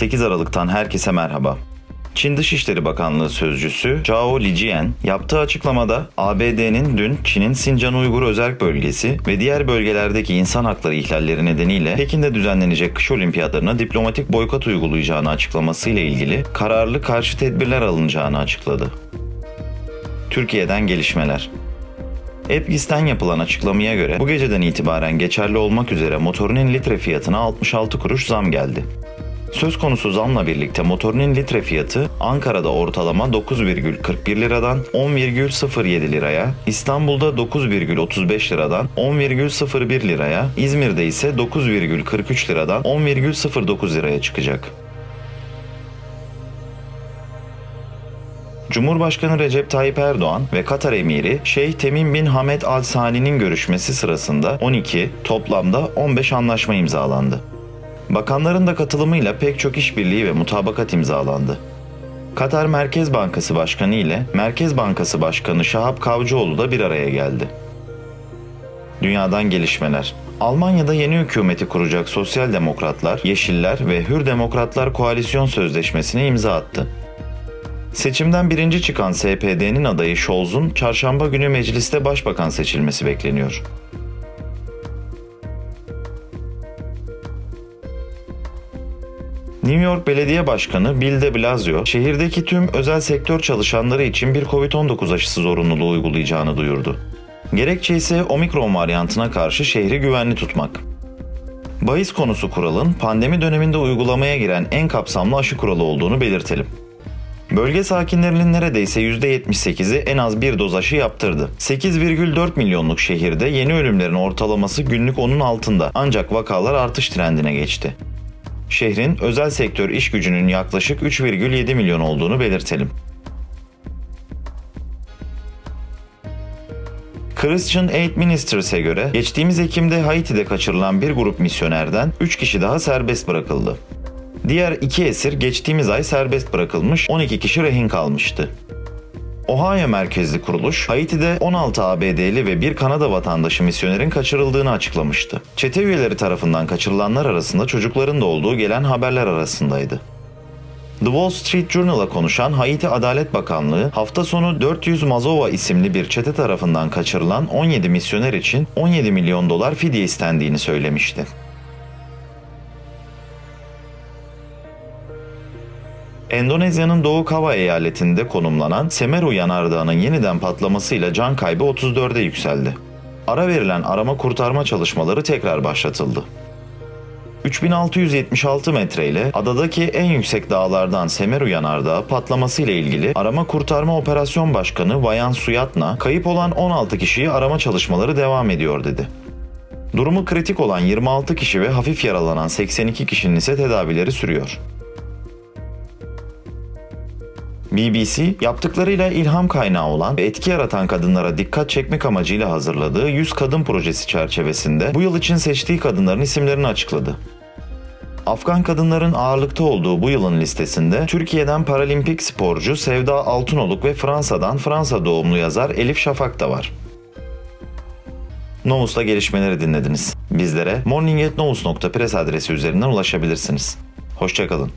8 Aralık'tan herkese merhaba. Çin Dışişleri Bakanlığı Sözcüsü Zhao Lijian yaptığı açıklamada ABD'nin dün Çin'in Sincan Uygur Özerk Bölgesi ve diğer bölgelerdeki insan hakları ihlalleri nedeniyle Pekin'de düzenlenecek kış olimpiyatlarına diplomatik boykot uygulayacağını açıklamasıyla ilgili kararlı karşı tedbirler alınacağını açıkladı. Türkiye'den gelişmeler. Epgis'ten yapılan açıklamaya göre bu geceden itibaren geçerli olmak üzere motorinin litre fiyatına 66 kuruş zam geldi. Söz konusu zamla birlikte motorinin litre fiyatı Ankara'da ortalama 9,41 liradan 10,07 liraya, İstanbul'da 9,35 liradan 10,01 liraya, İzmir'de ise 9,43 liradan 10,09 liraya çıkacak. Cumhurbaşkanı Recep Tayyip Erdoğan ve Katar emiri Şeyh Temim bin Hamed Al Sani'nin görüşmesi sırasında 12, toplamda 15 anlaşma imzalandı. Bakanların da katılımıyla pek çok işbirliği ve mutabakat imzalandı. Katar Merkez Bankası Başkanı ile Merkez Bankası Başkanı Şahap Kavcıoğlu da bir araya geldi. Dünyadan gelişmeler. Almanya'da yeni hükümeti kuracak Sosyal Demokratlar, Yeşiller ve Hür Demokratlar koalisyon sözleşmesine imza attı. Seçimden birinci çıkan SPD'nin adayı Scholz'un çarşamba günü mecliste başbakan seçilmesi bekleniyor. New York Belediye Başkanı Bill de Blasio, şehirdeki tüm özel sektör çalışanları için bir COVID-19 aşısı zorunluluğu uygulayacağını duyurdu. Gerekçe ise omikron varyantına karşı şehri güvenli tutmak. Bahis konusu kuralın pandemi döneminde uygulamaya giren en kapsamlı aşı kuralı olduğunu belirtelim. Bölge sakinlerinin neredeyse %78'i en az bir doz aşı yaptırdı. 8,4 milyonluk şehirde yeni ölümlerin ortalaması günlük onun altında ancak vakalar artış trendine geçti. Şehrin özel sektör iş gücünün yaklaşık 3,7 milyon olduğunu belirtelim. Christian Aid Ministers'e göre geçtiğimiz Ekim'de Haiti'de kaçırılan bir grup misyonerden 3 kişi daha serbest bırakıldı. Diğer iki esir geçtiğimiz ay serbest bırakılmış, 12 kişi rehin kalmıştı. Ohio merkezli kuruluş, Haiti'de 16 ABD'li ve bir Kanada vatandaşı misyonerin kaçırıldığını açıklamıştı. Çete üyeleri tarafından kaçırılanlar arasında çocukların da olduğu gelen haberler arasındaydı. The Wall Street Journal'a konuşan Haiti Adalet Bakanlığı hafta sonu 400 Mazova isimli bir çete tarafından kaçırılan 17 misyoner için 17 milyon dolar fidye istendiğini söylemişti. Endonezya'nın Doğu Kava eyaletinde konumlanan Semeru yanardağının yeniden patlamasıyla can kaybı 34'e yükseldi. Ara verilen arama kurtarma çalışmaları tekrar başlatıldı. 3676 metre ile adadaki en yüksek dağlardan Semeru yanardağı patlaması ile ilgili Arama Kurtarma Operasyon Başkanı Vayan Suyatna, kayıp olan 16 kişiyi arama çalışmaları devam ediyor dedi. Durumu kritik olan 26 kişi ve hafif yaralanan 82 kişinin ise tedavileri sürüyor. BBC, yaptıklarıyla ilham kaynağı olan ve etki yaratan kadınlara dikkat çekmek amacıyla hazırladığı 100 Kadın Projesi çerçevesinde bu yıl için seçtiği kadınların isimlerini açıkladı. Afgan kadınların ağırlıkta olduğu bu yılın listesinde Türkiye'den paralimpik sporcu Sevda Altınoluk ve Fransa'dan Fransa doğumlu yazar Elif Şafak da var. Novus'ta gelişmeleri dinlediniz. Bizlere morning.novus.press adresi üzerinden ulaşabilirsiniz. Hoşçakalın.